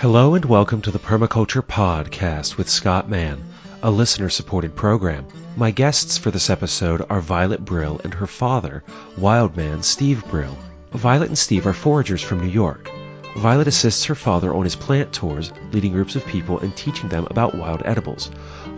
Hello and welcome to the Permaculture Podcast with Scott Mann, a listener supported program. My guests for this episode are Violet Brill and her father, Wildman Steve Brill. Violet and Steve are foragers from New York. Violet assists her father on his plant tours, leading groups of people and teaching them about wild edibles.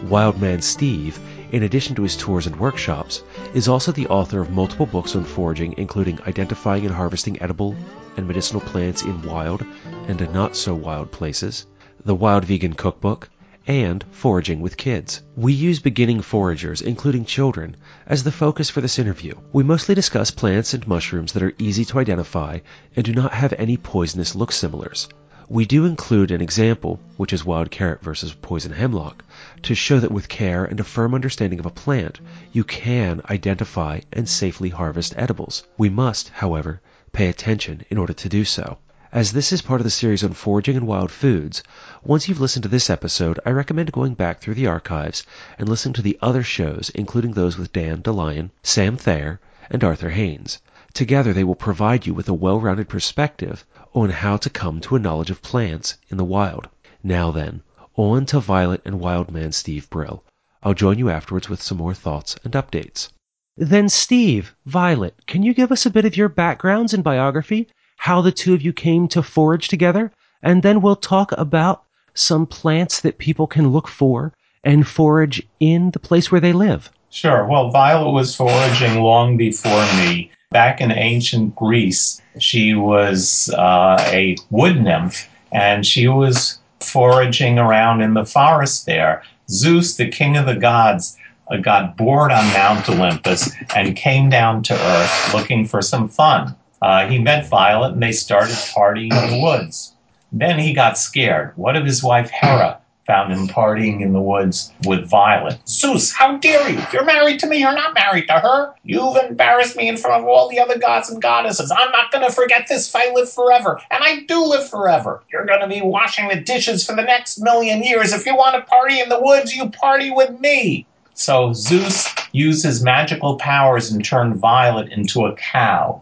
Wildman Steve, in addition to his tours and workshops, is also the author of multiple books on foraging, including Identifying and Harvesting Edible and Medicinal Plants in Wild and Not So Wild Places, The Wild Vegan Cookbook, and Foraging with Kids. We use beginning foragers, including children, as the focus for this interview. We mostly discuss plants and mushrooms that are easy to identify and do not have any poisonous look similars. We do include an example, which is wild carrot versus poison hemlock, to show that with care and a firm understanding of a plant, you can identify and safely harvest edibles. We must, however, pay attention in order to do so. As this is part of the series on foraging and wild foods, once you've listened to this episode, I recommend going back through the archives and listening to the other shows, including those with Dan De Lion, Sam Thayer, and Arthur Haines. Together they will provide you with a well-rounded perspective on how to come to a knowledge of plants in the wild. Now then, on to Violet and Wildman Steve Brill. I'll join you afterwards with some more thoughts and updates. Then Steve, Violet, can you give us a bit of your backgrounds and biography? how the two of you came to forage together, and then we'll talk about some plants that people can look for and forage in the place where they live. Sure. Well, Violet was foraging long before me. Back in ancient Greece, she was uh, a wood nymph and she was foraging around in the forest there. Zeus, the king of the gods, got bored on Mount Olympus and came down to earth looking for some fun. Uh, he met Violet and they started partying in the woods. Then he got scared. What if his wife Hera found him partying in the woods with Violet? Zeus, how dare you? You're married to me, you're not married to her. You've embarrassed me in front of all the other gods and goddesses. I'm not going to forget this if I live forever. And I do live forever. You're going to be washing the dishes for the next million years. If you want to party in the woods, you party with me. So Zeus used his magical powers and turned Violet into a cow.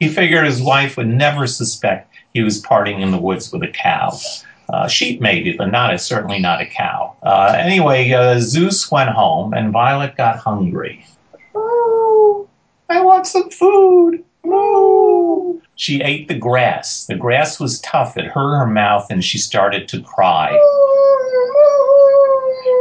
He figured his wife would never suspect he was partying in the woods with a cow. Uh, sheep maybe, but not a, certainly not a cow. Uh, anyway, uh, Zeus went home, and Violet got hungry. Oh, I want some food. Oh. She ate the grass. The grass was tough. It hurt her mouth, and she started to cry.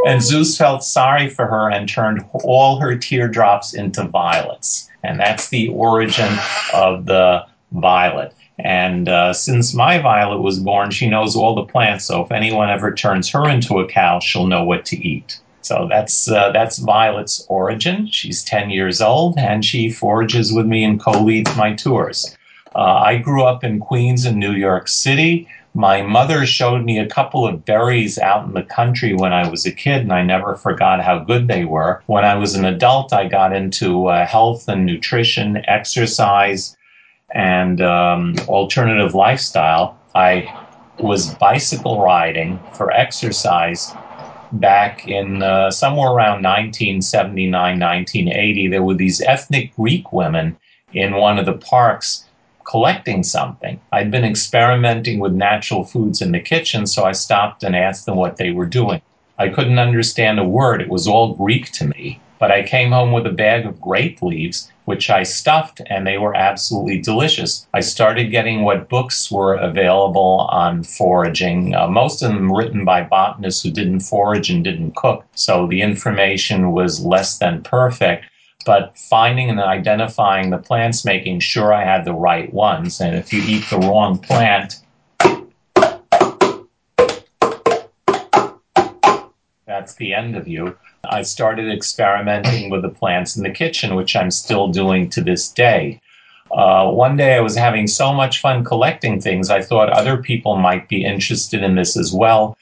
And Zeus felt sorry for her and turned all her teardrops into violets. And that's the origin of the violet. And uh, since my violet was born, she knows all the plants. So if anyone ever turns her into a cow, she'll know what to eat. So that's uh, that's Violet's origin. She's 10 years old, and she forages with me and co-leads my tours. Uh, I grew up in Queens and New York City. My mother showed me a couple of berries out in the country when I was a kid, and I never forgot how good they were. When I was an adult, I got into uh, health and nutrition, exercise, and um, alternative lifestyle. I was bicycle riding for exercise back in uh, somewhere around 1979, 1980. There were these ethnic Greek women in one of the parks collecting something. I'd been experimenting with natural foods in the kitchen, so I stopped and asked them what they were doing. I couldn't understand a word, it was all Greek to me. But I came home with a bag of grape leaves, which I stuffed, and they were absolutely delicious. I started getting what books were available on foraging, uh, most of them written by botanists who didn't forage and didn't cook, so the information was less than perfect but finding and identifying the plants, making sure I had the right ones. And if you eat the wrong plant, that's the end of you. I started experimenting with the plants in the kitchen, which I'm still doing to this day. Uh, one day I was having so much fun collecting things, I thought other people might be interested in this as well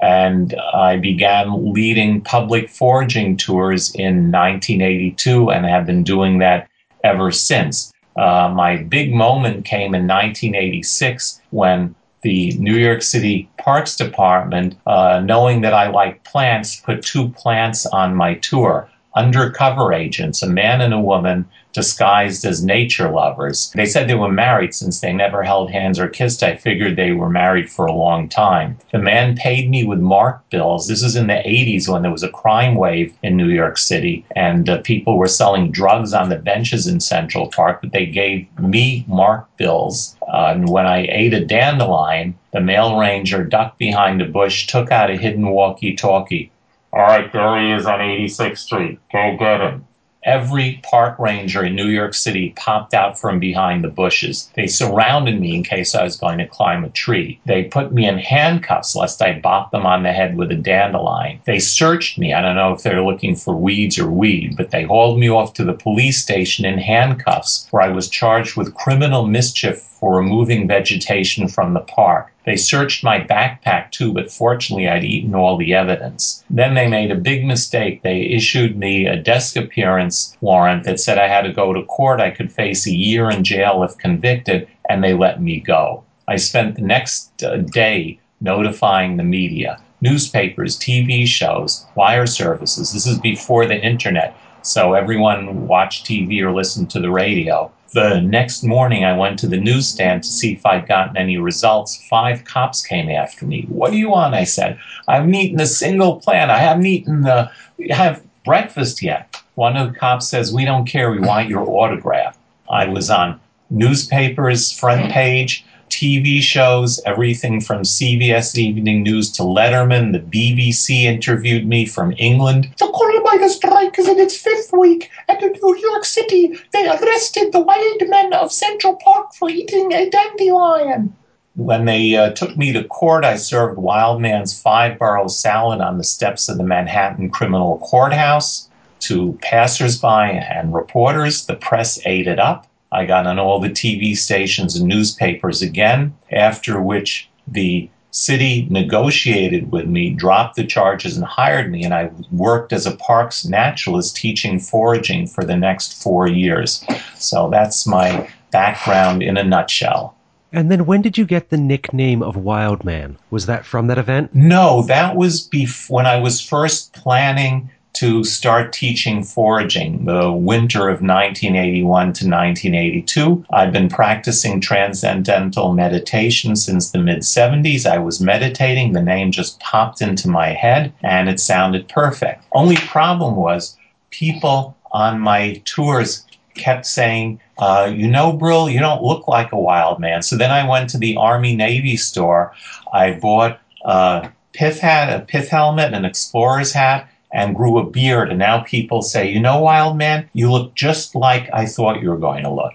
and I began leading public foraging tours in 1982 and have been doing that ever since. Uh, my big moment came in 1986 when the New York City Parks Department, uh, knowing that I like plants, put two plants on my tour undercover agents, a man and a woman disguised as nature lovers. They said they were married since they never held hands or kissed. I figured they were married for a long time. The man paid me with mark bills. This is in the 80s when there was a crime wave in New York City and uh, people were selling drugs on the benches in Central Park, but they gave me mark bills. Uh, and when I ate a dandelion, the male ranger ducked behind a bush, took out a hidden walkie talkie. All right, he is on 86th Street. Go get him every park ranger in New York City popped out from behind the bushes. They surrounded me in case I was going to climb a tree. They put me in handcuffs lest I bop them on the head with a dandelion. They searched me. I don't know if they're looking for weeds or weed, but they hauled me off to the police station in handcuffs where I was charged with criminal mischief for removing vegetation from the park. They searched my backpack too, but fortunately I'd eaten all the evidence. Then they made a big mistake. They issued me a desk appearance warrant that said I had to go to court. I could face a year in jail if convicted, and they let me go. I spent the next uh, day notifying the media, newspapers, TV shows, wire services. This is before the internet, so everyone watched TV or listened to the radio. The next morning, I went to the newsstand to see if I'd gotten any results. Five cops came after me. What do you want? I said. I haven't eaten a single plant. I haven't eaten the have breakfast yet. One of the cops says, "We don't care. We want your autograph." I was on newspapers front mm. page. TV shows, everything from CBS Evening News to Letterman. The BBC interviewed me from England. The coal miner strike is in its fifth week, and in New York City, they arrested the wild men of Central Park for eating a dandelion. When they uh, took me to court, I served Wildman's five borough salad on the steps of the Manhattan Criminal Courthouse to passersby and reporters. The press ate it up. I got on all the TV stations and newspapers again, after which the city negotiated with me, dropped the charges, and hired me. And I worked as a parks naturalist teaching foraging for the next four years. So that's my background in a nutshell. And then when did you get the nickname of Wild Man? Was that from that event? No, that was bef- when I was first planning to start teaching foraging the winter of 1981 to 1982. I've been practicing transcendental meditation since the mid 70s. I was meditating, the name just popped into my head, and it sounded perfect. Only problem was people on my tours kept saying, uh, you know, Brill, you don't look like a wild man. So then I went to the Army Navy store. I bought a pith hat, a pith helmet, an explorer's hat, and grew a beard. And now people say, you know, wild man, you look just like I thought you were going to look.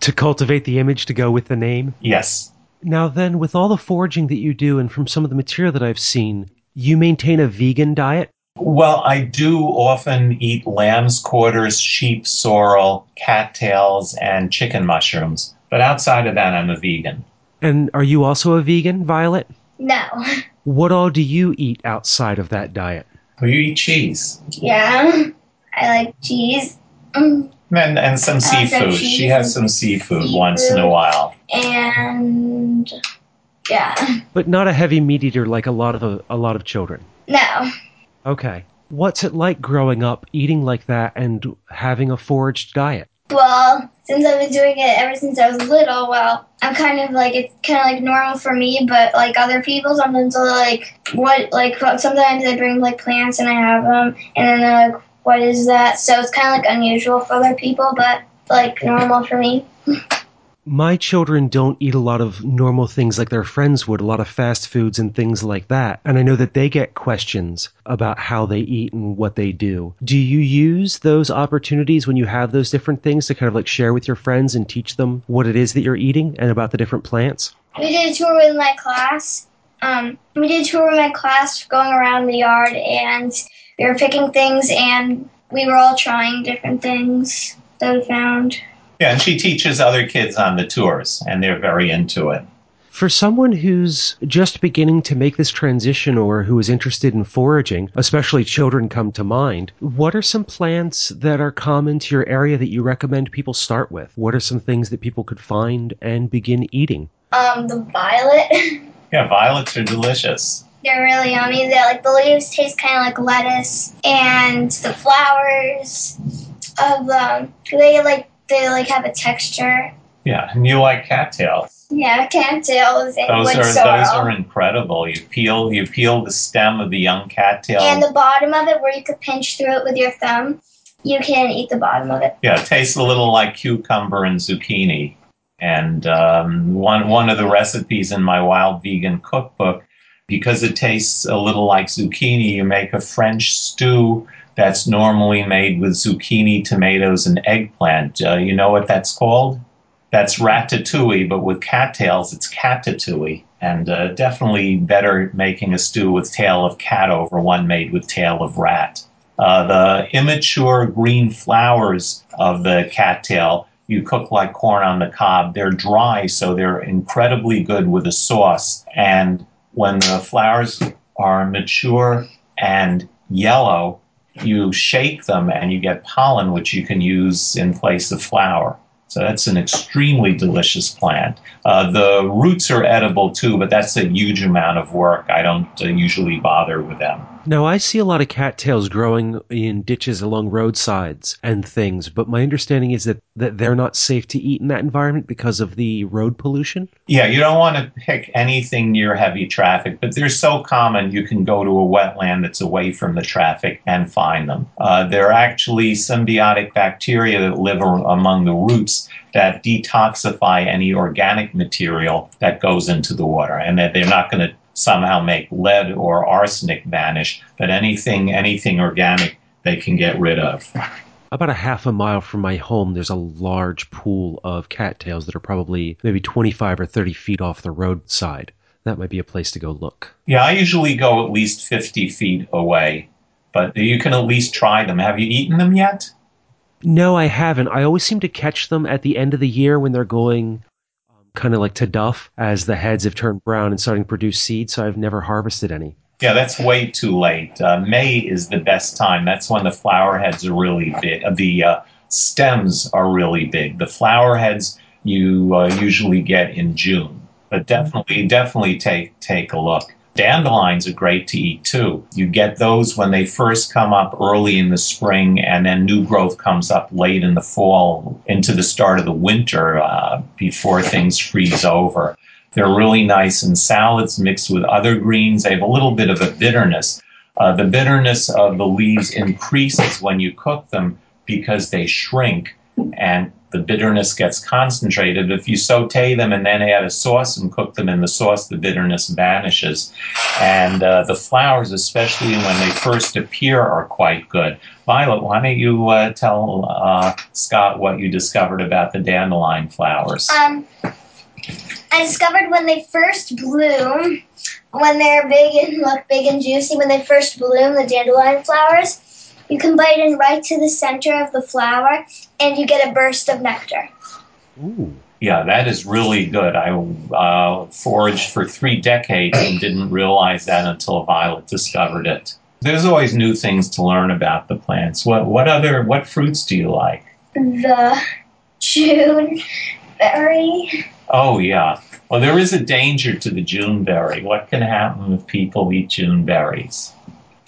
To cultivate the image to go with the name? Yes. Now, then, with all the foraging that you do and from some of the material that I've seen, you maintain a vegan diet? Well, I do often eat lamb's quarters, sheep sorrel, cattails, and chicken mushrooms. But outside of that, I'm a vegan. And are you also a vegan, Violet? No. What all do you eat outside of that diet? Well, you eat cheese. Yeah. I like cheese. Mm. And, and some I seafood. cheese She has some seafood, seafood. once in a while. And yeah. But not a heavy meat eater like a lot of a, a lot of children. No. Okay. What's it like growing up eating like that and having a foraged diet? Well, since I've been doing it ever since I was little, well, I'm kind of like it's kind of like normal for me, but like other people, sometimes like, what? Like sometimes they bring like plants and I have them, and then they're like, what is that? So it's kind of like unusual for other people, but like normal for me. My children don't eat a lot of normal things like their friends would, a lot of fast foods and things like that. And I know that they get questions about how they eat and what they do. Do you use those opportunities when you have those different things to kind of like share with your friends and teach them what it is that you're eating and about the different plants? We did a tour with my class. Um, we did a tour with my class going around the yard, and we were picking things, and we were all trying different things that we found. Yeah, and she teaches other kids on the tours, and they're very into it. For someone who's just beginning to make this transition or who is interested in foraging, especially children come to mind, what are some plants that are common to your area that you recommend people start with? What are some things that people could find and begin eating? Um, the violet. Yeah, violets are delicious. They're really yummy. They're like the leaves taste kind of like lettuce, and the flowers of um they like they like have a texture. Yeah, and you like cattails. Yeah, cattails and Those wood are sorrel. those are incredible. You peel you peel the stem of the young cattail. and the bottom of it, where you could pinch through it with your thumb, you can eat the bottom of it. Yeah, it tastes a little like cucumber and zucchini. And um, one one of the recipes in my wild vegan cookbook, because it tastes a little like zucchini, you make a French stew that's normally made with zucchini, tomatoes, and eggplant. Uh, you know what that's called? That's ratatouille, but with cattails, it's catatouille. And uh, definitely better making a stew with tail of cat over one made with tail of rat. Uh, the immature green flowers of the cattail you cook like corn on the cob. They're dry, so they're incredibly good with a sauce. And when the flowers are mature and yellow, you shake them and you get pollen, which you can use in place of flour. So that's an extremely delicious plant. Uh, the roots are edible too, but that's a huge amount of work. I don't uh, usually bother with them. Now, I see a lot of cattails growing in ditches along roadsides and things, but my understanding is that, that they're not safe to eat in that environment because of the road pollution. Yeah, you don't want to pick anything near heavy traffic, but they're so common you can go to a wetland that's away from the traffic and find them. Uh, they're actually symbiotic bacteria that live among the roots that detoxify any organic material that goes into the water, and that they're not going to somehow make lead or arsenic vanish, but anything anything organic they can get rid of. About a half a mile from my home, there's a large pool of cattails that are probably maybe 25 or 30 feet off the roadside. That might be a place to go look. Yeah, I usually go at least 50 feet away, but you can at least try them. Have you eaten them yet? No, I haven't. I always seem to catch them at the end of the year when they're going kind of like to duff as the heads have turned brown and starting to produce seed, so I've never harvested any. Yeah, that's way too late. Uh, May is the best time. That's when the flower heads are really big. Uh, the uh, stems are really big. The flower heads you uh, usually get in June, but definitely, definitely take take a look. Dandelions are great to eat too. You get those when they first come up early in the spring, and then new growth comes up late in the fall into the start of the winter uh, before things freeze over. They're really nice in salads mixed with other greens. They have a little bit of a bitterness. Uh, the bitterness of the leaves increases when you cook them because they shrink and the bitterness gets concentrated. If you saute them and then add a sauce and cook them in the sauce, the bitterness vanishes. And uh, the flowers, especially when they first appear, are quite good. Violet, why don't you uh, tell uh, Scott what you discovered about the dandelion flowers? Um, I discovered when they first bloom, when they're big and look big and juicy, when they first bloom, the dandelion flowers, you can bite in right to the center of the flower and you get a burst of nectar. Ooh. Yeah, that is really good. I uh, foraged for three decades and didn't realize that until Violet discovered it. There's always new things to learn about the plants. What what other what fruits do you like? The June berry. Oh yeah. Well, there is a danger to the Juneberry. What can happen if people eat Juneberries?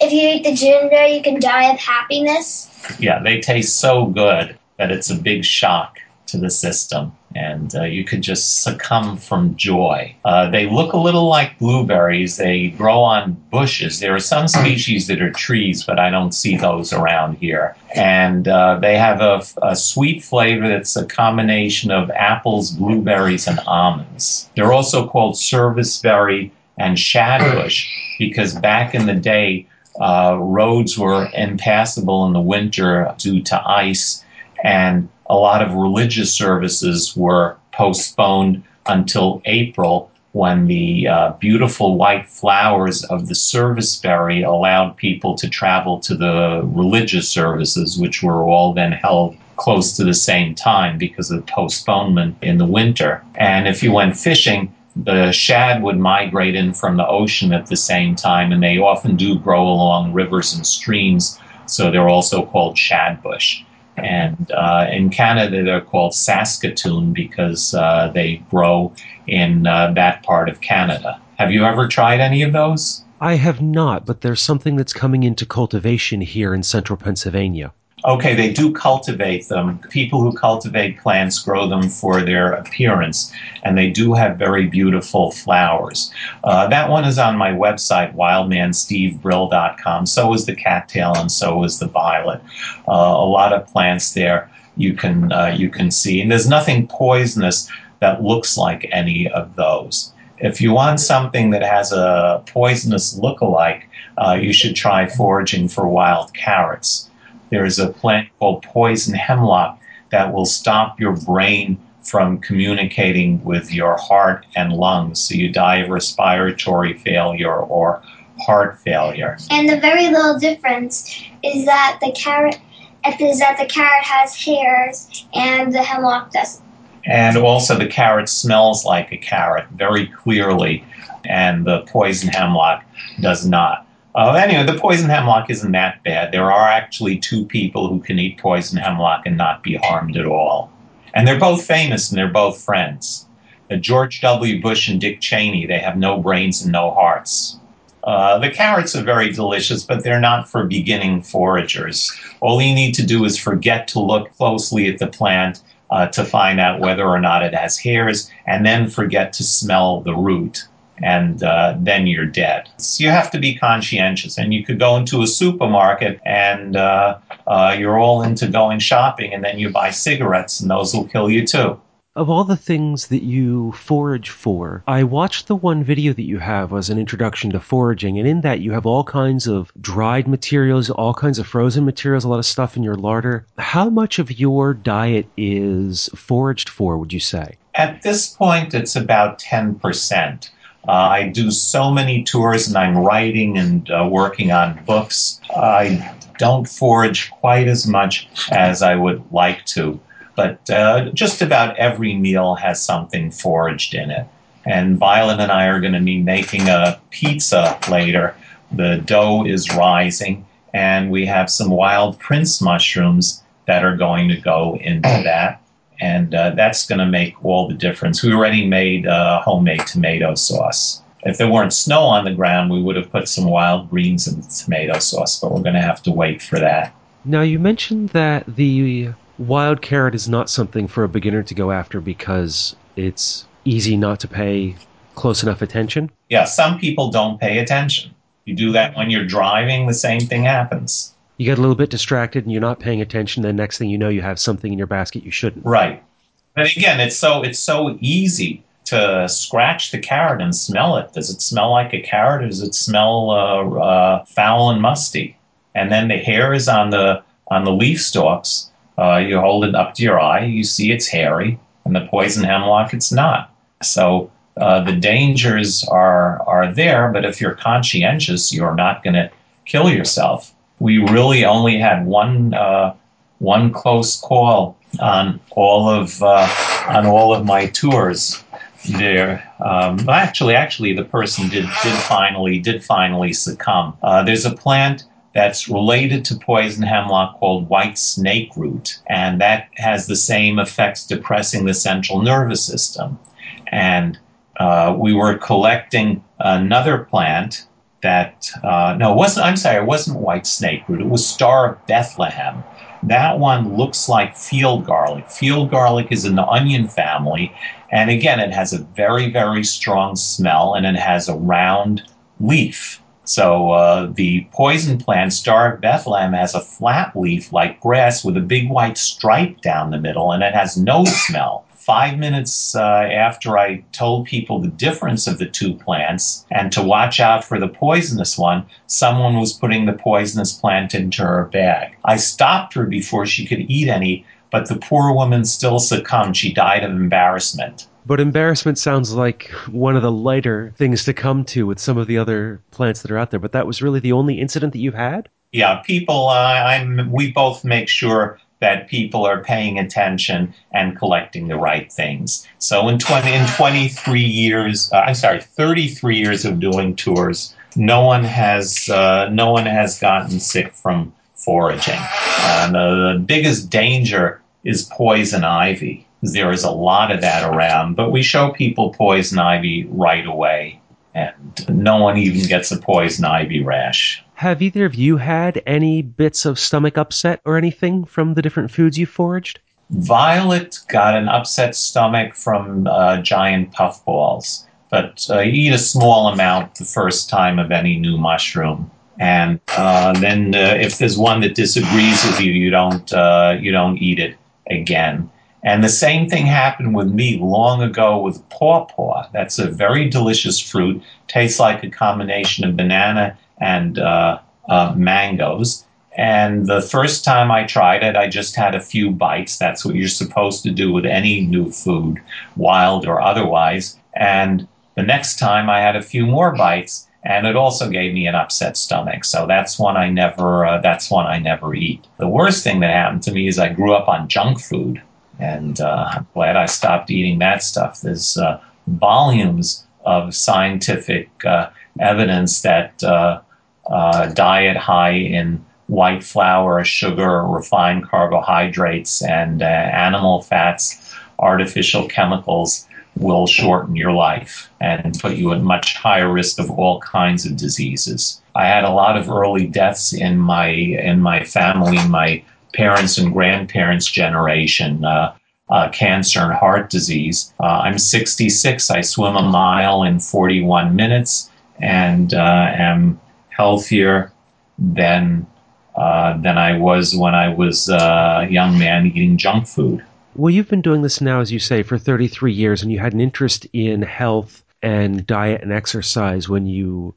If you eat the berry, you can die of happiness. Yeah, they taste so good that it's a big shock to the system, and uh, you could just succumb from joy. Uh, they look a little like blueberries. They grow on bushes. There are some species that are trees, but I don't see those around here. And uh, they have a, a sweet flavor that's a combination of apples, blueberries, and almonds. They're also called serviceberry and shadbush because back in the day, uh, roads were impassable in the winter due to ice, and a lot of religious services were postponed until April when the uh, beautiful white flowers of the serviceberry allowed people to travel to the religious services, which were all then held close to the same time because of postponement in the winter. And if you went fishing, the shad would migrate in from the ocean at the same time, and they often do grow along rivers and streams, so they're also called shad bush. And uh, in Canada, they're called Saskatoon because uh, they grow in uh, that part of Canada. Have you ever tried any of those? I have not, but there's something that's coming into cultivation here in central Pennsylvania. Okay, they do cultivate them. People who cultivate plants grow them for their appearance, and they do have very beautiful flowers. Uh, that one is on my website, wildmanstevebrill.com. So is the cattail, and so is the violet. Uh, a lot of plants there you can uh, you can see, and there's nothing poisonous that looks like any of those. If you want something that has a poisonous look-alike, uh, you should try foraging for wild carrots. There is a plant called poison hemlock that will stop your brain from communicating with your heart and lungs, so you die of respiratory failure or heart failure. And the very little difference is that the carrot is that the carrot has hairs and the hemlock doesn't. And also, the carrot smells like a carrot very clearly, and the poison hemlock does not. Uh, anyway, the poison hemlock isn't that bad. There are actually two people who can eat poison hemlock and not be harmed at all. And they're both famous and they're both friends. Uh, George W. Bush and Dick Cheney, they have no brains and no hearts. Uh, the carrots are very delicious, but they're not for beginning foragers. All you need to do is forget to look closely at the plant uh, to find out whether or not it has hairs, and then forget to smell the root, and uh, then you're dead. So you have to be conscientious, and you could go into a supermarket and uh, uh, you're all into going shopping, and then you buy cigarettes, and those will kill you too. Of all the things that you forage for, I watched the one video that you have as an introduction to foraging, and in that you have all kinds of dried materials, all kinds of frozen materials, a lot of stuff in your larder. How much of your diet is foraged for, would you say? At this point, it's about 10%. Uh, I do so many tours and I'm writing and uh, working on books. I don't forage quite as much as I would like to but uh, just about every meal has something foraged in it. And Violet and I are going to be making a pizza later. The dough is rising, and we have some wild prince mushrooms that are going to go into that. And uh, that's going to make all the difference. We already made uh, homemade tomato sauce. If there weren't snow on the ground, we would have put some wild greens in the tomato sauce, but we're going to have to wait for that. Now, you mentioned that the wild carrot is not something for a beginner to go after because it's easy not to pay close enough attention? Yeah, some people don't pay attention. You do that when you're driving, the same thing happens. You get a little bit distracted and you're not paying attention, then next thing you know you have something in your basket you shouldn't. Right. But again, it's so it's so easy to scratch the carrot and smell it. Does it smell like a carrot or does it smell uh, uh, foul and musty? And then the hair is on the on the leaf stalks uh, you hold it up to your eye, you see it's hairy, and the poison hemlock, it's not. So uh, the dangers are are there, but if you're conscientious, you're not going to kill yourself. We really only had one uh, one close call on all of uh, on all of my tours. There, um, actually, actually, the person did did finally did finally succumb. Uh, there's a plant that's related to poison hemlock called white snake root, and that has the same effects depressing the central nervous system. And uh, we were collecting another plant that uh, no, it wasn't. I'm sorry, it wasn't white snake root. It was Star of Bethlehem. That one looks like field garlic. Field garlic is in the onion family, and again, it has a very, very strong smell, and it has a round leaf. So uh, the poison plant, Star Bethlehem, has a flat leaf like grass with a big white stripe down the middle, and it has no smell. Five minutes uh, after I told people the difference of the two plants and to watch out for the poisonous one, someone was putting the poisonous plant into her bag. I stopped her before she could eat any, but the poor woman still succumbed. She died of embarrassment. But embarrassment sounds like one of the lighter things to come to with some of the other plants that are out there. But that was really the only incident that you've had? Yeah, people, uh, I'm, we both make sure that people are paying attention and collecting the right things. So in 20, in 23 years, uh, I'm sorry, 33 years of doing tours, no one has, uh, no one has gotten sick from foraging. Uh, the, the biggest danger is poison ivy. There is a lot of that around, but we show people poison ivy right away, and no one even gets a poison ivy rash. Have either of you had any bits of stomach upset or anything from the different foods you foraged? Violet got an upset stomach from uh, giant puffballs, but uh, you eat a small amount the first time of any new mushroom, and uh, then uh, if there's one that disagrees with you, you don't uh, you don't eat it again. And the same thing happened with me long ago with pawpaw. That's a very delicious fruit. Tastes like a combination of banana and uh, uh, mangoes. And the first time I tried it, I just had a few bites. That's what you're supposed to do with any new food, wild or otherwise. And the next time I had a few more bites, and it also gave me an upset stomach. So that's one I never. Uh, that's one I never eat. The worst thing that happened to me is I grew up on junk food and uh, I'm glad I stopped eating that stuff. There's uh, volumes of scientific uh, evidence that uh, uh, diet high in white flour, sugar, refined carbohydrates, and uh, animal fats, artificial chemicals will shorten your life and put you at much higher risk of all kinds of diseases. I had a lot of early deaths in my in my family. My parents and grandparents' generation, uh, uh, cancer and heart disease. Uh, I'm 66. I swim a mile in 41 minutes and uh, am healthier than uh, than I was when I was a young man eating junk food. Well, you've been doing this now, as you say, for 33 years, and you had an interest in health and diet and exercise when you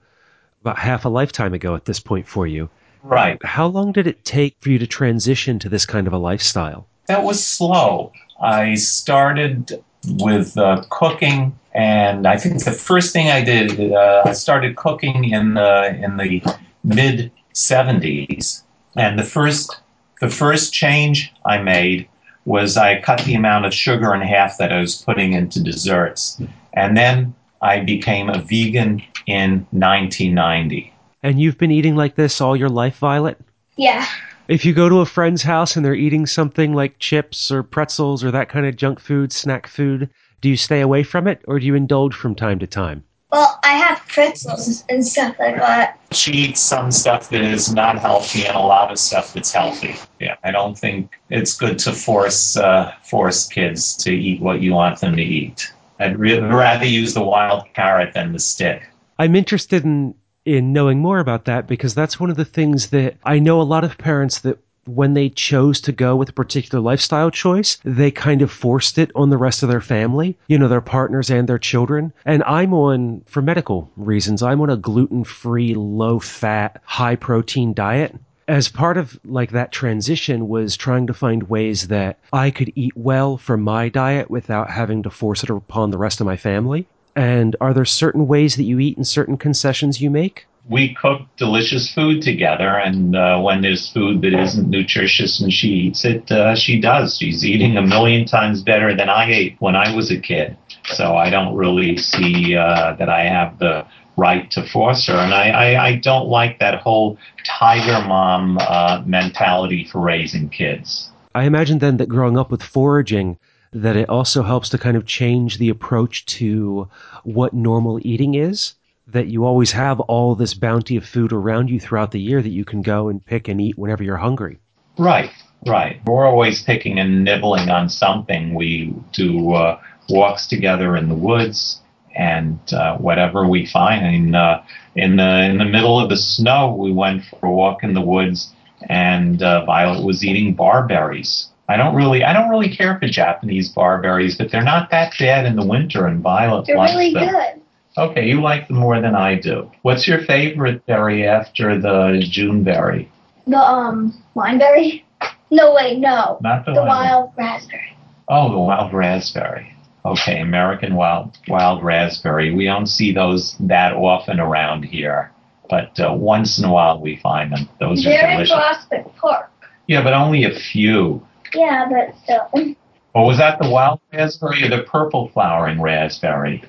about half a lifetime ago at this point for you. Right. How long did it take for you to transition to this kind of a lifestyle? That was slow. I started with uh, cooking, and I think the first thing I did, uh, I started cooking in the in the mid '70s, and the first the first change I made was I cut the amount of sugar in half that I was putting into desserts, and then I became a vegan in 1990. And you've been eating like this all your life, Violet? Yeah. If you go to a friend's house and they're eating something like chips or pretzels or that kind of junk food, snack food, do you stay away from it or do you indulge from time to time? Well, I have pretzels and stuff like that. She eats some stuff that is not healthy and a lot of stuff that's healthy. Yeah, I don't think it's good to force uh, force kids to eat what you want them to eat. I'd re- rather use the wild carrot than the stick. I'm interested in in knowing more about that because that's one of the things that I know a lot of parents that when they chose to go with a particular lifestyle choice, they kind of forced it on the rest of their family, you know, their partners and their children. And I'm on, for medical reasons, I'm on a gluten free, low fat, high protein diet. As part of like that transition was trying to find ways that I could eat well for my diet without having to force it upon the rest of my family. And are there certain ways that you eat and certain concessions you make? We cook delicious food together, and uh, when there's food that isn't nutritious and she eats it, uh, she does. She's eating a million times better than I ate when I was a kid. So I don't really see uh, that I have the right to force her. And I, I, I don't like that whole tiger mom uh, mentality for raising kids. I imagine then that growing up with foraging, that it also helps to kind of change the approach to what normal eating is. That you always have all this bounty of food around you throughout the year that you can go and pick and eat whenever you're hungry. Right, right. We're always picking and nibbling on something. We do uh, walks together in the woods and uh, whatever we find. I mean, uh, in the in the middle of the snow, we went for a walk in the woods, and uh, Violet was eating barberries. I don't really, I don't really care for Japanese barberries, but they're not that bad in the winter, and Violet They're likes really them. good. Okay, you like them more than I do. What's your favorite berry after the June berry? The um wineberry? No wait, no. Not the, The wild raspberry. Oh, the wild raspberry. Okay, American wild wild raspberry. We don't see those that often around here, but uh, once in a while we find them. Those are They're in delicious. Prospect Park. Yeah, but only a few. Yeah, but still. Or was that the wild raspberry or the purple flowering raspberry?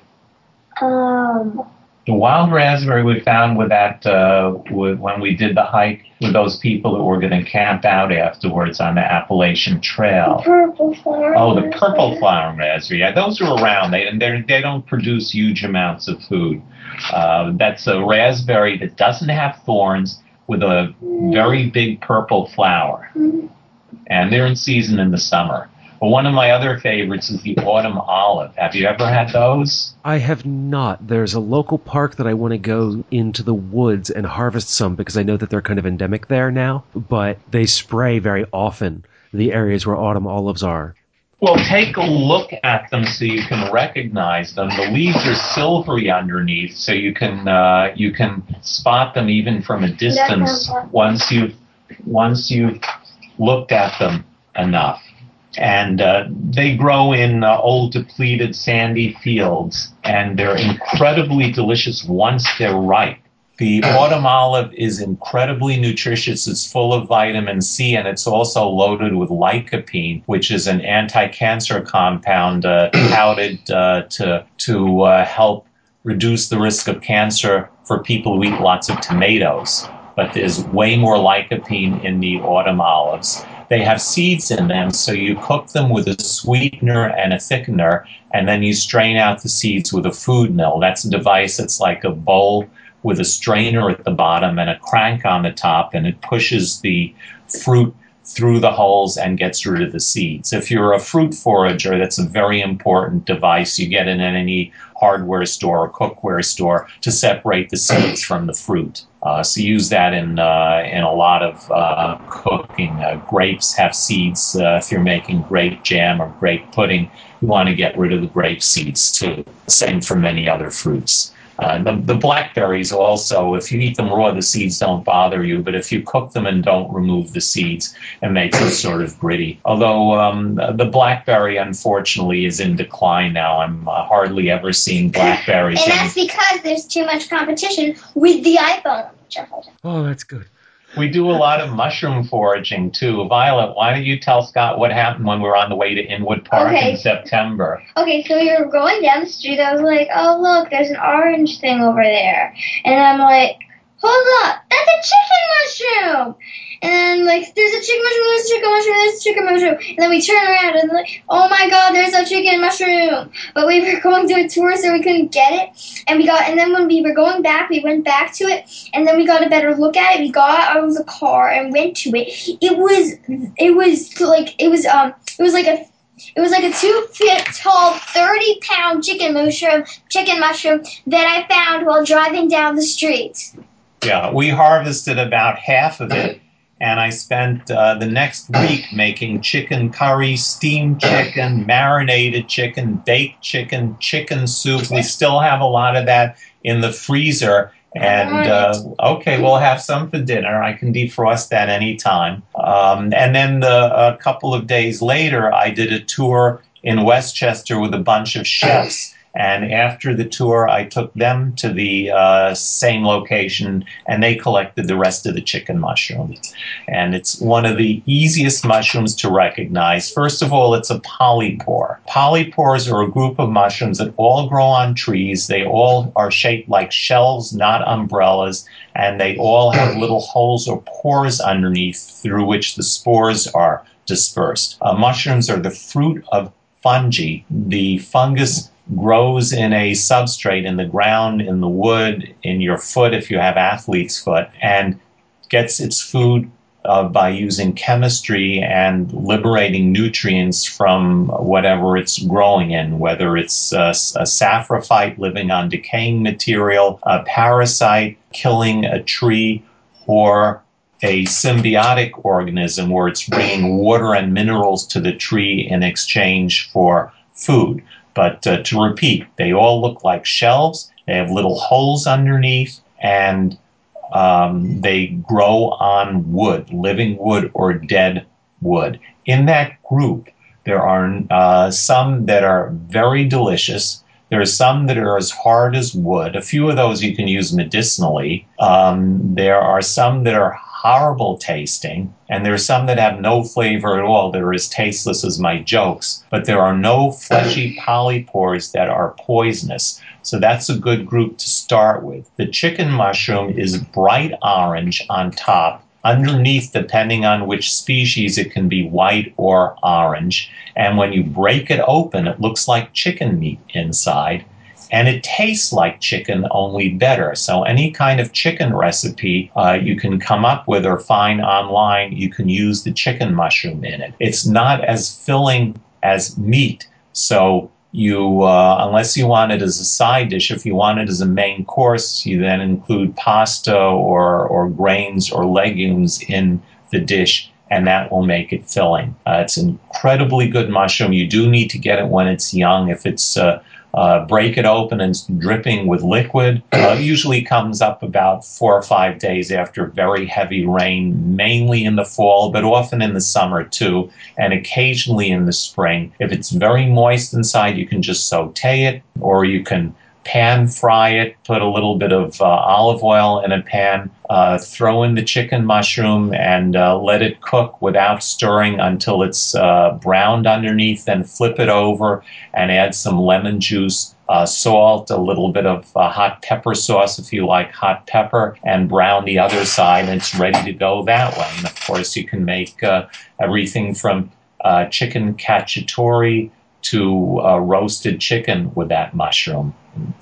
Um The wild raspberry we found with that uh, with, when we did the hike with those people that were going to camp out afterwards on the Appalachian Trail. The Purple flower. Oh, the purple flowering raspberry. Yeah, those are around. They they they don't produce huge amounts of food. Uh, that's a raspberry that doesn't have thorns with a very big purple flower, and they're in season in the summer. But one of my other favorites is the autumn olive. Have you ever had those? I have not. There's a local park that I want to go into the woods and harvest some because I know that they're kind of endemic there now, but they spray very often the areas where autumn olives are. Well, take a look at them so you can recognize them. The leaves are silvery underneath, so you can uh, you can spot them even from a distance once you've once you've looked at them enough. And uh, they grow in uh, old, depleted, sandy fields, and they're incredibly delicious once they're ripe. The autumn olive is incredibly nutritious. It's full of vitamin C and it's also loaded with lycopene, which is an anti-cancer compound uh, touted uh, to to uh, help reduce the risk of cancer for people who eat lots of tomatoes. But there's way more lycopene in the autumn olives. They have seeds in them, so you cook them with a sweetener and a thickener, and then you strain out the seeds with a food mill. That's a device that's like a bowl with a strainer at the bottom and a crank on the top, and it pushes the fruit through the hulls and gets rid of the seeds. If you're a fruit forager, that's a very important device you get in any hardware store or cookware store to separate the seeds from the fruit. Uh, so use that in uh, in a lot of uh, cooking. Uh, grapes have seeds. Uh, if you're making grape jam or grape pudding, you want to get rid of the grape seeds too. Same for many other fruits. Uh, the, the, blackberries also, if you eat them raw, the seeds don't bother you, but if you cook them and don't remove the seeds, it makes them sort of gritty. Although um, the blackberry, unfortunately, is in decline now. I'm uh, hardly ever seeing blackberries. and that's because there's too much competition with the iPhone. Oh, that's good. We do a lot of mushroom foraging too. Violet, why don't you tell Scott what happened when we were on the way to Inwood Park Okay. in September? Okay, so we were going down the street. I was like, oh, look, there's an orange thing over there. And I'm like, hold up, that's a chicken mushroom. And then, like, there's a chicken mushroom, there's a chicken mushroom, there's a chicken mushroom. And then we turn around and, like, oh my god, there's a chicken mushroom. But we were going to a tour, so we couldn't get it. And we got, and then when we were going back, we went back to it. And then we got a better look at it. We got out of the car and went to it. It was, it was, like, it was, um, it was like a it was like a two feet tall, thirty pound chicken mushroom, chicken mushroom that I found while driving down the street. Yeah, we harvested about half of it, and I spent uh, the next week making chicken curry, steamed chicken, marinated chicken, baked chicken, chicken soup. We still have a lot of that in the freezer. And uh, okay, we'll have some for dinner. I can defrost that anytime. Um, and then the, a couple of days later, I did a tour in Westchester with a bunch of chefs. And after the tour, I took them to the uh, same location and they collected the rest of the chicken mushrooms. And it's one of the easiest mushrooms to recognize. First of all, it's a polypore. Polypores are a group of mushrooms that all grow on trees. They all are shaped like shells, not umbrellas, and they all have little holes or pores underneath through which the spores are dispersed. Uh, mushrooms are the fruit of fungi. The fungus grows in a substrate in the ground, in the wood, in your foot if you have athlete's foot, and gets its food uh, by using chemistry and liberating nutrients from whatever it's growing in, whether it's a, a saprophyte living on decaying material, a parasite killing a tree, or a symbiotic organism where it's bringing water and minerals to the tree in exchange for food. But uh, to repeat, they all look like shelves. They have little holes underneath, and um, they grow on wood, living wood or dead wood. In that group, there are uh, some that are very delicious. There are some that are as hard as wood. A few of those you can use medicinally. Um, there are some that are horrible tasting, and there are some that have no flavor at all. They're as tasteless as my jokes, but there are no fleshy polypores that are poisonous. So that's a good group to start with. The chicken mushroom is bright orange on top. Underneath, depending on which species, it can be white or orange. And when you break it open, it looks like chicken meat inside and it tastes like chicken only better. So any kind of chicken recipe uh, you can come up with or find online, you can use the chicken mushroom in it. It's not as filling as meat, so you uh, unless you want it as a side dish if you want it as a main course you then include pasta or or grains or legumes in the dish and that will make it filling uh, it's incredibly good mushroom you do need to get it when it's young if it's uh, uh, break it open and it's dripping with liquid. Uh, usually comes up about four or five days after very heavy rain, mainly in the fall, but often in the summer too, and occasionally in the spring. If it's very moist inside, you can just saute it, or you can pan fry it, put a little bit of uh, olive oil in a pan, uh, throw in the chicken mushroom, and uh, let it cook without stirring until it's uh, browned underneath. Then flip it over and add some lemon juice. Uh, salt, a little bit of uh, hot pepper sauce if you like hot pepper, and brown the other side, and it's ready to go that way. And of course, you can make everything from chicken cacciatore to roasted chicken with that mushroom.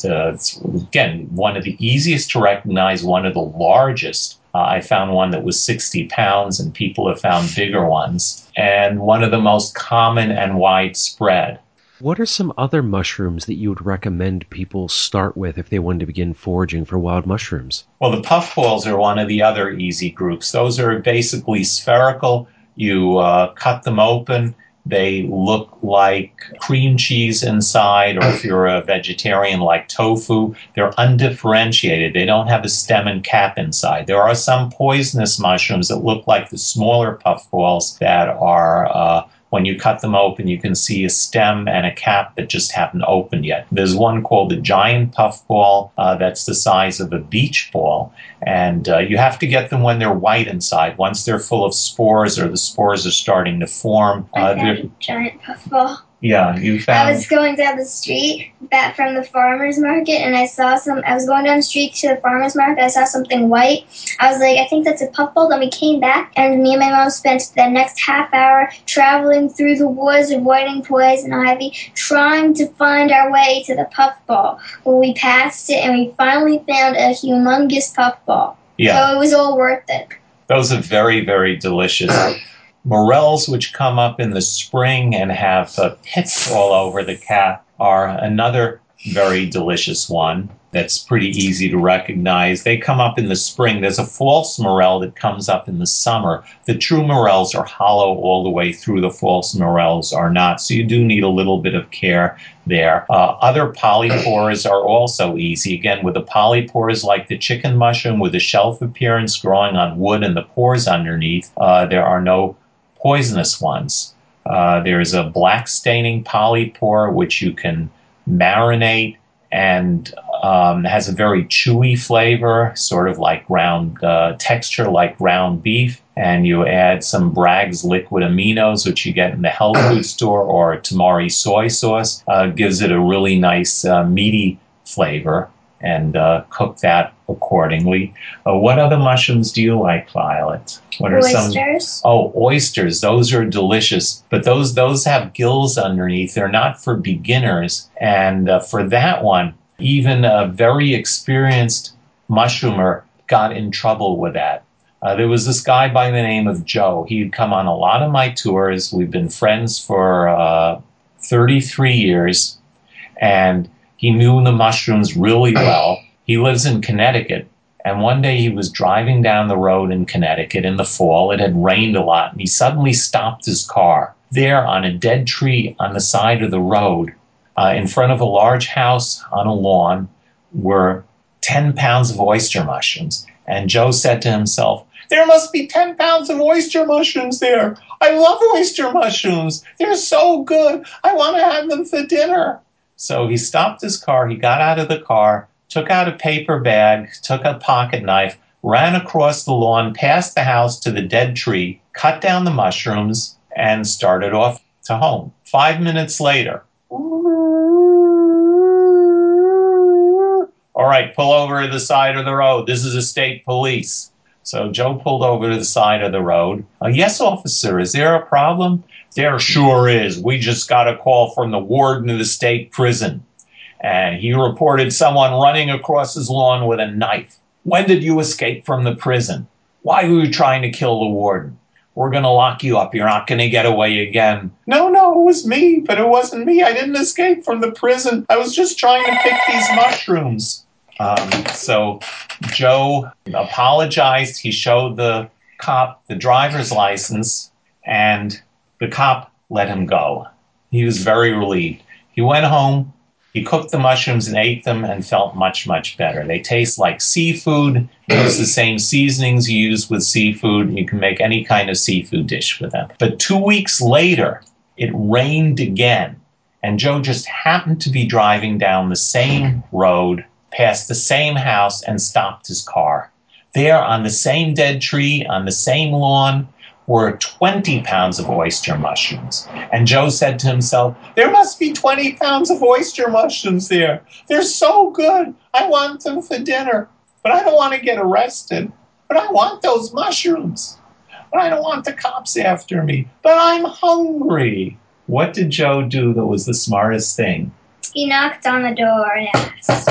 Uh, it's, again, one of the easiest to recognize, one of the largest. Uh, I found one that was 60 pounds, and people have found bigger ones, and one of the most common and widespread. What are some other mushrooms that you would recommend people start with if they wanted to begin foraging for wild mushrooms? Well, the puffballs are one of the other easy groups. Those are basically spherical. You uh, cut them open, they look like cream cheese inside, or if you're a vegetarian, like tofu. They're undifferentiated. They don't have a stem and cap inside. There are some poisonous mushrooms that look like the smaller puffballs that are uh, when you cut them open, you can see a stem and a cap that just haven't opened yet. There's one called the giant puffball uh, that's the size of a beach ball, and uh, you have to get them when they're white inside. Once they're full of spores or the spores are starting to form, uh, giant puffball. Yeah, you found. I was going down the street back from the farmer's market and I saw some. I was going down the street to the farmer's market. I saw something white. I was like, I think that's a puffball. Then we came back and me and my mom spent the next half hour traveling through the woods, avoiding poison ivy, trying to find our way to the puffball. Well, we passed it and we finally found a humongous puffball. Yeah. So it was all worth it. Those are very, very delicious. Morels, which come up in the spring and have uh, pits all over the cap, are another very delicious one that's pretty easy to recognize. They come up in the spring. There's a false morel that comes up in the summer. The true morels are hollow all the way through. The false morels are not. So you do need a little bit of care there. Uh, other polypores are also easy. Again, with the polypores like the chicken mushroom with the shelf appearance growing on wood and the pores underneath, uh, there are no poisonous ones. Uh, there's a black staining polypore which you can marinate and um, has a very chewy flavor, sort of like ground uh, texture, like ground beef. And you add some Bragg's liquid aminos, which you get in the health food store, or tamari soy sauce, uh, gives it a really nice uh, meaty flavor and uh, cook that accordingly. Uh, what other mushrooms do you like, Violet? What are oysters. some? Oh, oysters. Those are delicious, but those those have gills underneath. They're not for beginners, and uh, for that one, even a very experienced mushroomer got in trouble with that. Uh, there was this guy by the name of Joe. He'd come on a lot of my tours. We've been friends for uh, 33 years, and he knew the mushrooms really well. He lives in Connecticut. And one day he was driving down the road in Connecticut in the fall. It had rained a lot, and he suddenly stopped his car there on a dead tree on the side of the road uh, in front of a large house on a lawn were 10 pounds of oyster mushrooms. And Joe said to himself, There must be 10 pounds of oyster mushrooms there. I love oyster mushrooms. They're so good. I want to have them for dinner. So he stopped his car, he got out of the car, took out a paper bag, took a pocket knife, ran across the lawn, past the house to the dead tree, cut down the mushrooms, and started off to home. Five minutes later, all right, pull over to the side of the road. This is a state police. So Joe pulled over to the side of the road. Uh, yes, officer, is there a problem? There sure is. We just got a call from the warden of the state prison. And he reported someone running across his lawn with a knife. When did you escape from the prison? Why were you trying to kill the warden? We're going to lock you up. You're not going to get away again. No, no, it was me, but it wasn't me. I didn't escape from the prison. I was just trying to pick these mushrooms. Um, so Joe apologized. He showed the cop the driver's license, and the cop let him go. He was very relieved. He went home, he cooked the mushrooms and ate them and felt much, much better. They taste like seafood. Use the same seasonings you use with seafood. And you can make any kind of seafood dish with them. But two weeks later, it rained again. And Joe just happened to be driving down the same road, past the same house, and stopped his car. There on the same dead tree, on the same lawn, were 20 pounds of oyster mushrooms. And Joe said to himself, There must be 20 pounds of oyster mushrooms there. They're so good. I want them for dinner. But I don't want to get arrested. But I want those mushrooms. But I don't want the cops after me. But I'm hungry. What did Joe do that was the smartest thing? He knocked on the door and asked.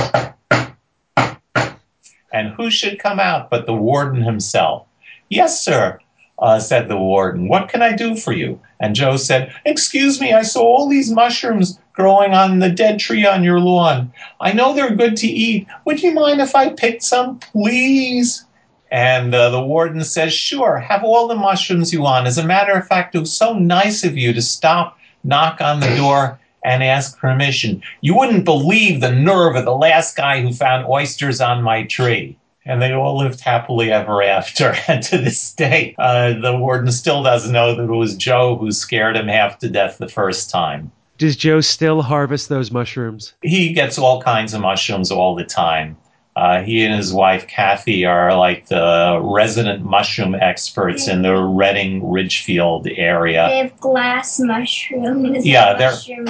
And who should come out but the warden himself? Yes, sir uh, said the warden. What can I do for you? And Joe said, Excuse me, I saw all these mushrooms growing on the dead tree on your lawn. I know they're good to eat. Would you mind if I picked some, please? And uh, the warden says, Sure, have all the mushrooms you want. As a matter of fact, it was so nice of you to stop, knock on the door, and ask permission. You wouldn't believe the nerve of the last guy who found oysters on my tree and they all lived happily ever after. And to this day, uh, the warden still doesn't know that it was Joe who scared him half to death the first time. Does Joe still harvest those mushrooms? He gets all kinds of mushrooms all the time. Uh, he and his wife Kathy are like the resident mushroom experts in the Redding Ridgefield area. They have glass mushrooms. Yeah, they're.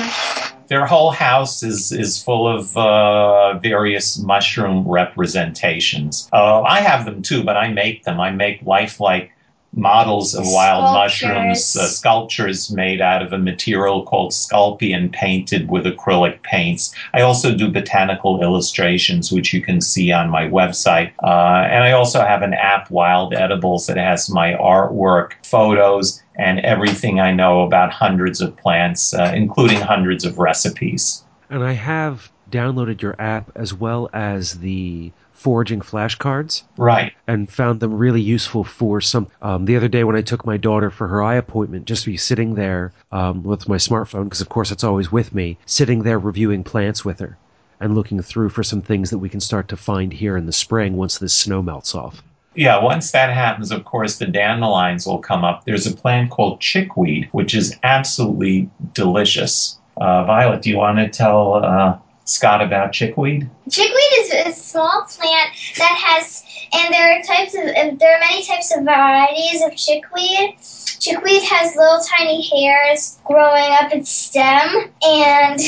Their whole house is, is full of uh, various mushroom representations. Uh, I have them too, but I make them. I make lifelike models of wild sculptures. mushrooms, uh, sculptures made out of a material called sculpion painted with acrylic paints. I also do botanical illustrations, which you can see on my website. Uh, and I also have an app, Wild Edibles, that has my artwork, photos, and everything I know about hundreds of plants, uh, including hundreds of recipes. And I have downloaded your app as well as the foraging flashcards. Right. And found them really useful for some. Um, the other day when I took my daughter for her eye appointment, just to be sitting there um, with my smartphone, because of course it's always with me, sitting there reviewing plants with her and looking through for some things that we can start to find here in the spring once this snow melts off. Yeah, once that happens, of course, the dandelions will come up. There's a plant called chickweed, which is absolutely delicious. Uh, Violet, do you want to tell uh, Scott about chickweed? Chickweed is a small plant that has, and there are types of, there are many types of varieties of chickweed. Chickweed has little tiny hairs growing up its stem, and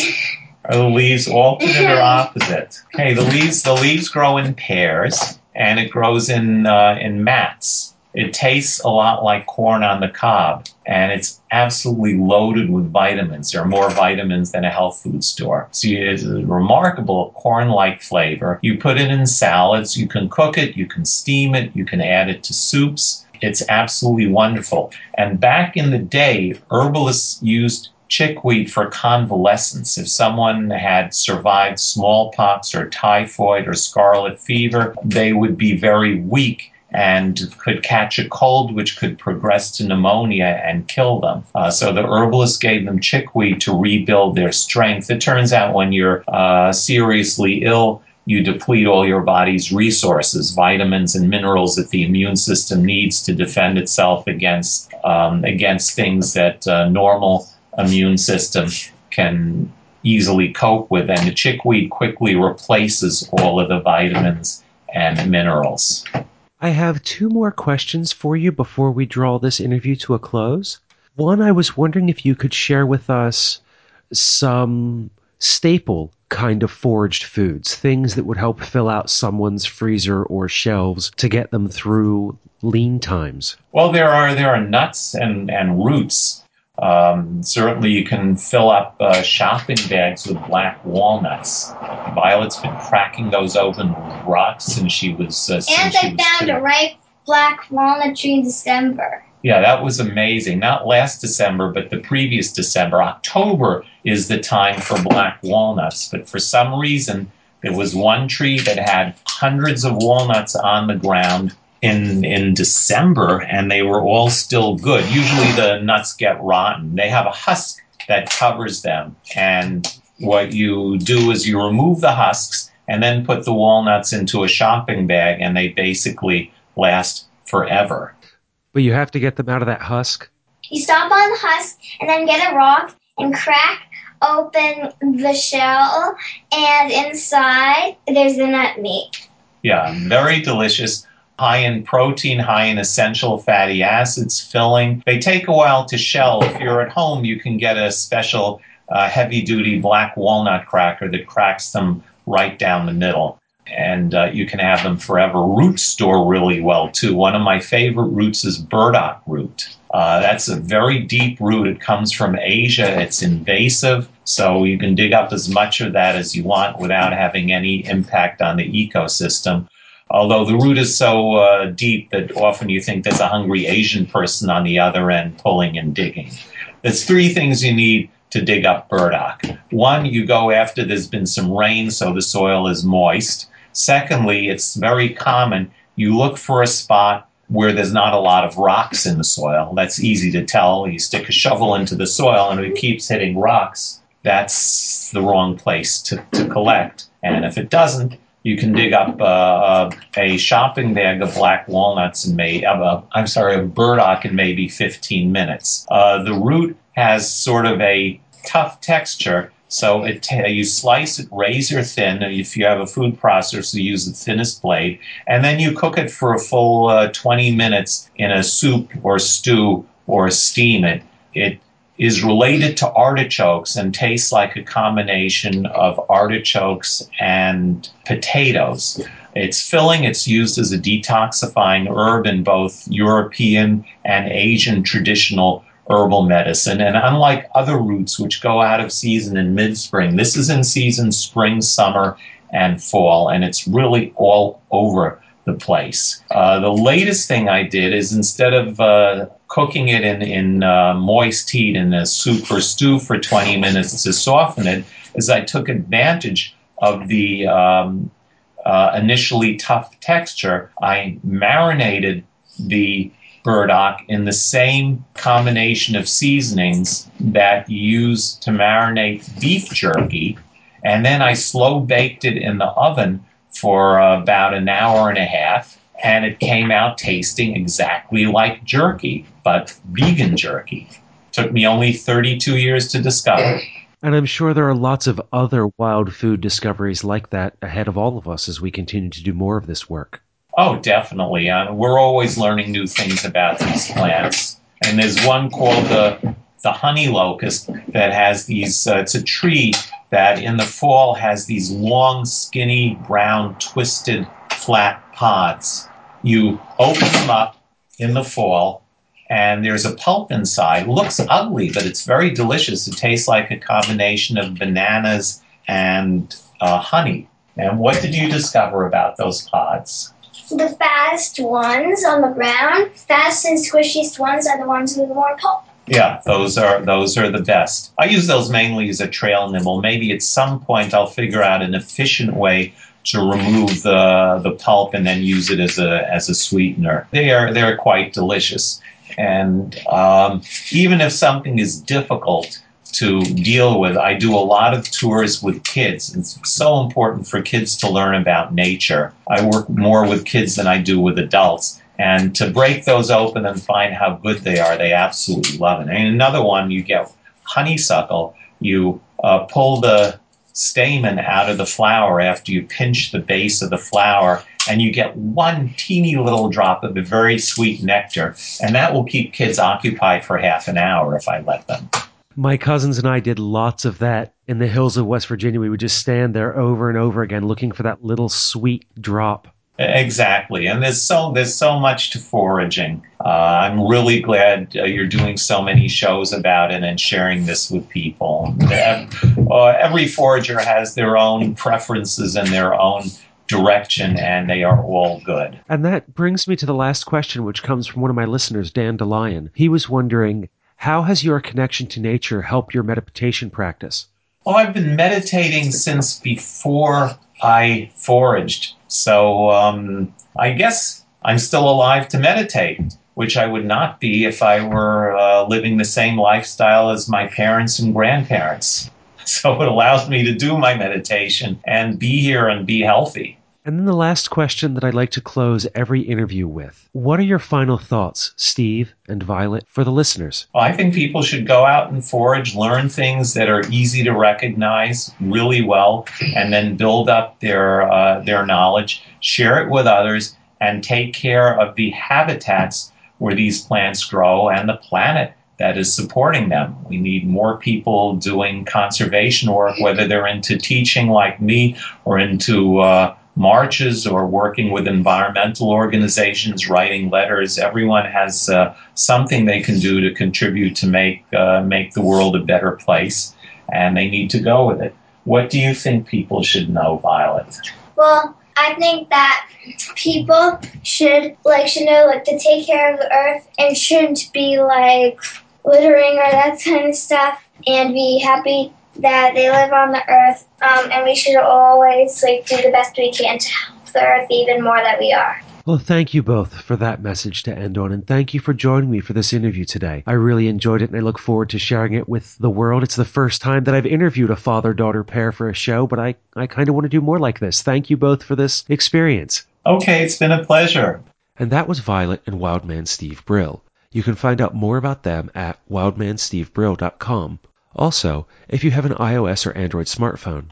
are the leaves alternate or opposite? Okay, the leaves the leaves grow in pairs, and it grows in uh, in mats. It tastes a lot like corn on the cob, and it's absolutely loaded with vitamins. There are more vitamins than a health food store. So it's a remarkable corn-like flavor. You put it in salads. You can cook it. You can steam it. You can add it to soups. It's absolutely wonderful. And back in the day, herbalists used chickweed for convalescence. If someone had survived smallpox or typhoid or scarlet fever, they would be very weak and could catch a cold, which could progress to pneumonia and kill them. Uh, so the herbalist gave them chickweed to rebuild their strength. It turns out when you're uh, seriously ill, you deplete all your body's resources, vitamins and minerals that the immune system needs to defend itself against um, against things that uh, normal immune system can easily cope with. And the chickweed quickly replaces all of the vitamins and minerals. I have two more questions for you before we draw this interview to a close. One, I was wondering if you could share with us some staple kind of foraged foods, things that would help fill out someone's freezer or shelves to get them through lean times. Well, there are there are nuts and, and roots. Um, certainly, you can fill up uh, shopping bags with black walnuts. Violet's been cracking those open with rocks since she was. Uh, And I found two. a ripe black walnut tree in December. Yeah, that was amazing. Not last December, but the previous December. October is the time for black walnuts, but for some reason, there was one tree that had hundreds of walnuts on the ground in in December, and they were all still good. Usually, the nuts get rotten. They have a husk that covers them, and what you do is you remove the husks and then put the walnuts into a shopping bag, and they basically last forever. But you have to get them out of that husk. You stomp on the husk and then get a rock and crack open the shell, and inside there's the nut meat. Yeah, very delicious. High in protein, high in essential fatty acids, filling. They take a while to shell. If you're at home, you can get a special uh, heavy duty black walnut cracker that cracks them right down the middle. And uh, you can have them forever. Roots store really well too. One of my favorite roots is burdock root. Uh, that's a very deep root. It comes from Asia. It's invasive, so you can dig up as much of that as you want without having any impact on the ecosystem. Although the root is so uh, deep that often you think there's a hungry Asian person on the other end pulling and digging. There's three things you need to dig up burdock. One, you go after there's been some rain so the soil is moist. Secondly, it's very common. You look for a spot where there's not a lot of rocks in the soil. That's easy to tell. You stick a shovel into the soil and it keeps hitting rocks, that's the wrong place to, to collect. And if it doesn't, you can dig up uh, a shopping bag of black walnuts and may, uh, I'm sorry, of burdock in maybe 15 minutes. Uh, the root has sort of a tough texture, so it you slice it razor thin. If you have a food processor, you use the thinnest blade, and then you cook it for a full uh, 20 minutes in a soup or stew or steam it. It is related to artichokes and tastes like a combination of artichokes and potatoes. It's filling, it's used as a detoxifying herb in both European and Asian traditional herbal medicine. And unlike other roots which go out of season in mid spring, this is in season spring, summer, and fall, and it's really all over the place. Uh, the latest thing I did is instead of uh, cooking it in, in uh, moist heat in a soup or stew for 20 minutes to soften it, is I took advantage of the um, uh, initially tough texture. I marinated the burdock in the same combination of seasonings that you use to marinate beef jerky, and then I slow baked it in the oven for about an hour and a half, and it came out tasting exactly like jerky, but vegan jerky. Took me only 32 years to discover. And I'm sure there are lots of other wild food discoveries like that ahead of all of us as we continue to do more of this work. Oh, definitely. Uh, we're always learning new things about these plants. And there's one called the the honey locust that has these. Uh, it's a tree that in the fall has these long, skinny, brown, twisted, flat pods. You open them up in the fall, and there's a pulp inside. Looks ugly, but it's very delicious. It tastes like a combination of bananas and uh, honey. And what did you discover about those pods? The fattest ones on the ground, fast and squishiest ones are the ones with more pulp. Yeah, those are those are the best. I use those mainly as a trail nibble. Maybe at some point I'll figure out an efficient way to remove the the pulp and then use it as a as a sweetener. They are they're quite delicious. And um, even if something is difficult to deal with, I do a lot of tours with kids. It's so important for kids to learn about nature. I work more with kids than I do with adults. And to break those open and find how good they are, they absolutely love it. And another one, you get honeysuckle. You uh, pull the stamen out of the flower after you pinch the base of the flower, and you get one teeny little drop of a very sweet nectar, and that will keep kids occupied for half an hour if I let them. My cousins and I did lots of that in the hills of West Virginia. We would just stand there over and over again looking for that little sweet drop. Exactly, and there's so there's so much to foraging. Uh, I'm really glad uh, you're doing so many shows about it and sharing this with people. Uh, every forager has their own preferences and their own direction, and they are all good. And that brings me to the last question, which comes from one of my listeners, Dan De Lion. He was wondering, how has your connection to nature helped your meditation practice? Well, I've been meditating since before I foraged. So um, I guess I'm still alive to meditate, which I would not be if I were uh, living the same lifestyle as my parents and grandparents. So it allows me to do my meditation and be here and be healthy. And then the last question that I'd like to close every interview with. What are your final thoughts, Steve and Violet, for the listeners? Well, I think people should go out and forage, learn things that are easy to recognize really well, and then build up their, uh, their knowledge, share it with others, and take care of the habitats where these plants grow and the planet that is supporting them. We need more people doing conservation work, whether they're into teaching like me or into uh, marches or working with environmental organizations, writing letters. Everyone has uh, something they can do to contribute to make uh, make the world a better place, and they need to go with it. What do you think people should know, Violet? Well, I think that people should like should know like to take care of the earth and shouldn't be like littering or that kind of stuff and be happy that they live on the earth, um, and we should always like do the best we can to help the earth even more that we are. Well, thank you both for that message to end on, and thank you for joining me for this interview today. I really enjoyed it, and I look forward to sharing it with the world. It's the first time that I've interviewed a father daughter pair for a show, but I, I kind of want to do more like this. Thank you both for this experience. Okay, it's been a pleasure. And that was Violet and Wildman Steve Brill. You can find out more about them at wildmanstevebrill.com also, if you have an iOS or Android smartphone,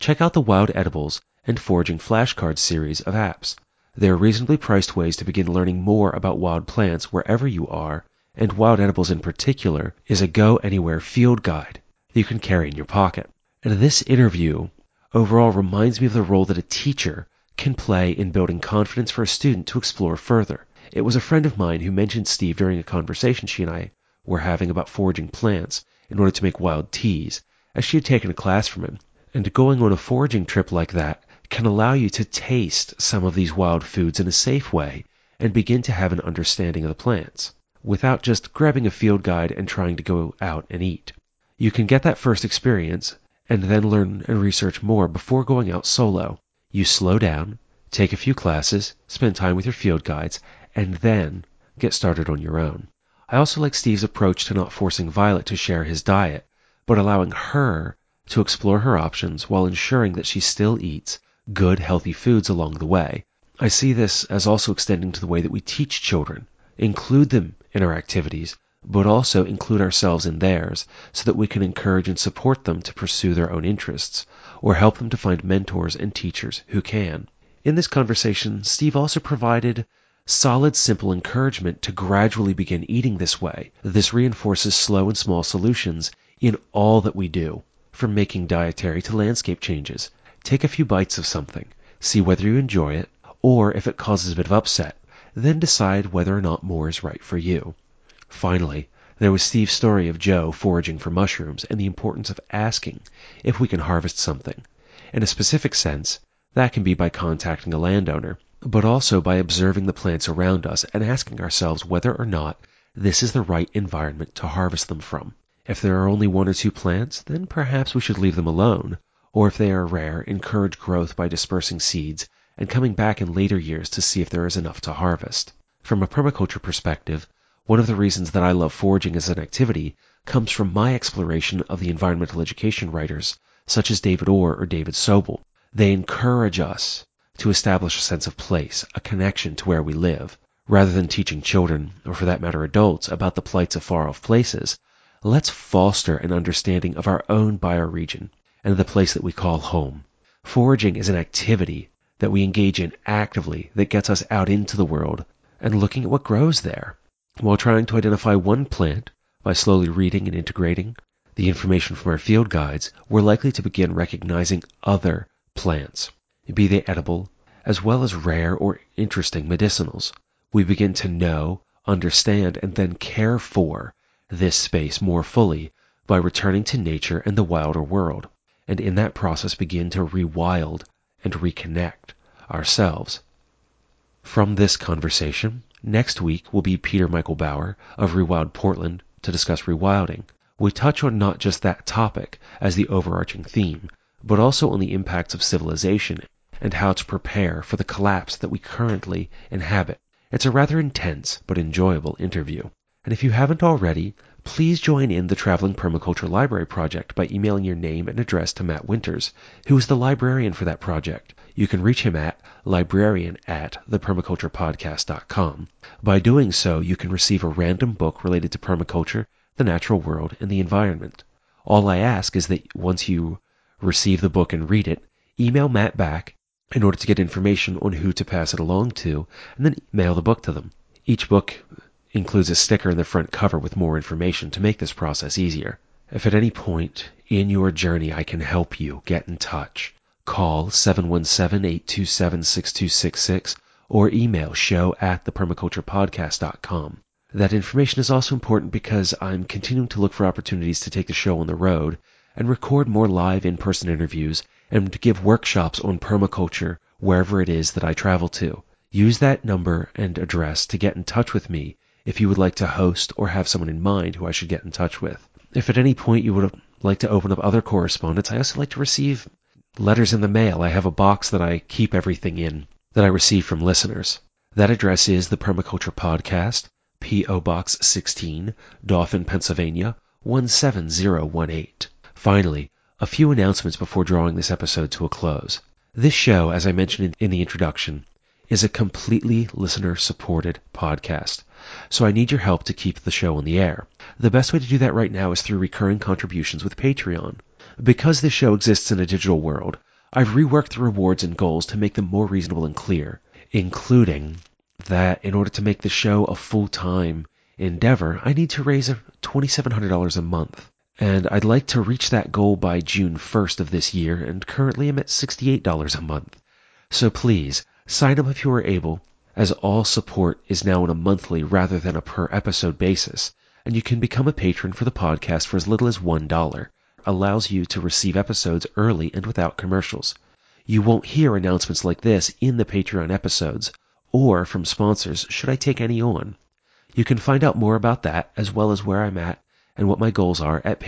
check out the Wild Edibles and Foraging Flashcards series of apps. They are reasonably priced ways to begin learning more about wild plants wherever you are, and Wild Edibles in particular is a go anywhere field guide that you can carry in your pocket. And this interview overall reminds me of the role that a teacher can play in building confidence for a student to explore further. It was a friend of mine who mentioned Steve during a conversation she and I were having about foraging plants in order to make wild teas, as she had taken a class from him. And going on a foraging trip like that can allow you to taste some of these wild foods in a safe way and begin to have an understanding of the plants without just grabbing a field guide and trying to go out and eat. You can get that first experience and then learn and research more before going out solo. You slow down, take a few classes, spend time with your field guides, and then get started on your own. I also like Steve's approach to not forcing Violet to share his diet, but allowing her to explore her options while ensuring that she still eats good, healthy foods along the way. I see this as also extending to the way that we teach children. Include them in our activities, but also include ourselves in theirs so that we can encourage and support them to pursue their own interests, or help them to find mentors and teachers who can. In this conversation, Steve also provided solid, simple encouragement to gradually begin eating this way. This reinforces slow and small solutions in all that we do, from making dietary to landscape changes. Take a few bites of something, see whether you enjoy it, or if it causes a bit of upset, then decide whether or not more is right for you. Finally, there was Steve's story of Joe foraging for mushrooms and the importance of asking if we can harvest something. In a specific sense, that can be by contacting a landowner but also by observing the plants around us and asking ourselves whether or not this is the right environment to harvest them from. If there are only one or two plants, then perhaps we should leave them alone, or if they are rare, encourage growth by dispersing seeds and coming back in later years to see if there is enough to harvest. From a permaculture perspective, one of the reasons that I love foraging as an activity comes from my exploration of the environmental education writers, such as David Orr or David Sobel. They encourage us to establish a sense of place, a connection to where we live. Rather than teaching children, or for that matter adults, about the plights of far off places, let's foster an understanding of our own bioregion and the place that we call home. Foraging is an activity that we engage in actively that gets us out into the world and looking at what grows there. While trying to identify one plant by slowly reading and integrating the information from our field guides, we're likely to begin recognizing other plants, be they edible, as well as rare or interesting medicinals. We begin to know, understand, and then care for this space more fully by returning to nature and the wilder world, and in that process begin to rewild and reconnect ourselves. From this conversation, next week will be Peter Michael Bauer of Rewild Portland to discuss rewilding. We touch on not just that topic as the overarching theme, but also on the impacts of civilization and how to prepare for the collapse that we currently inhabit. It's a rather intense but enjoyable interview. And if you haven't already, please join in the Traveling Permaculture Library Project by emailing your name and address to Matt Winters, who is the librarian for that project. You can reach him at librarian at thepermaculturepodcast.com. By doing so, you can receive a random book related to permaculture, the natural world, and the environment. All I ask is that once you receive the book and read it, email Matt back in order to get information on who to pass it along to, and then mail the book to them. Each book includes a sticker in the front cover with more information to make this process easier. If at any point in your journey I can help you, get in touch. Call 717-827-6266 or email show at thepermaculturepodcast.com. That information is also important because I'm continuing to look for opportunities to take the show on the road and record more live in-person interviews and give workshops on permaculture wherever it is that I travel to. Use that number and address to get in touch with me if you would like to host or have someone in mind who I should get in touch with. If at any point you would like to open up other correspondence, I also like to receive letters in the mail. I have a box that I keep everything in that I receive from listeners. That address is the Permaculture Podcast, P.O. Box 16, Dauphin, Pennsylvania 17018. Finally, a few announcements before drawing this episode to a close. This show, as I mentioned in the introduction, is a completely listener supported podcast. So I need your help to keep the show on the air. The best way to do that right now is through recurring contributions with Patreon. Because this show exists in a digital world, I've reworked the rewards and goals to make them more reasonable and clear, including that in order to make the show a full-time endeavor, I need to raise $2,700 a month. And I'd like to reach that goal by June 1st of this year, and currently I'm at $68 a month. So please, sign up if you are able, as all support is now on a monthly rather than a per episode basis, and you can become a patron for the podcast for as little as $1. Allows you to receive episodes early and without commercials. You won't hear announcements like this in the Patreon episodes, or from sponsors should I take any on. You can find out more about that as well as where I'm at and what my goals are at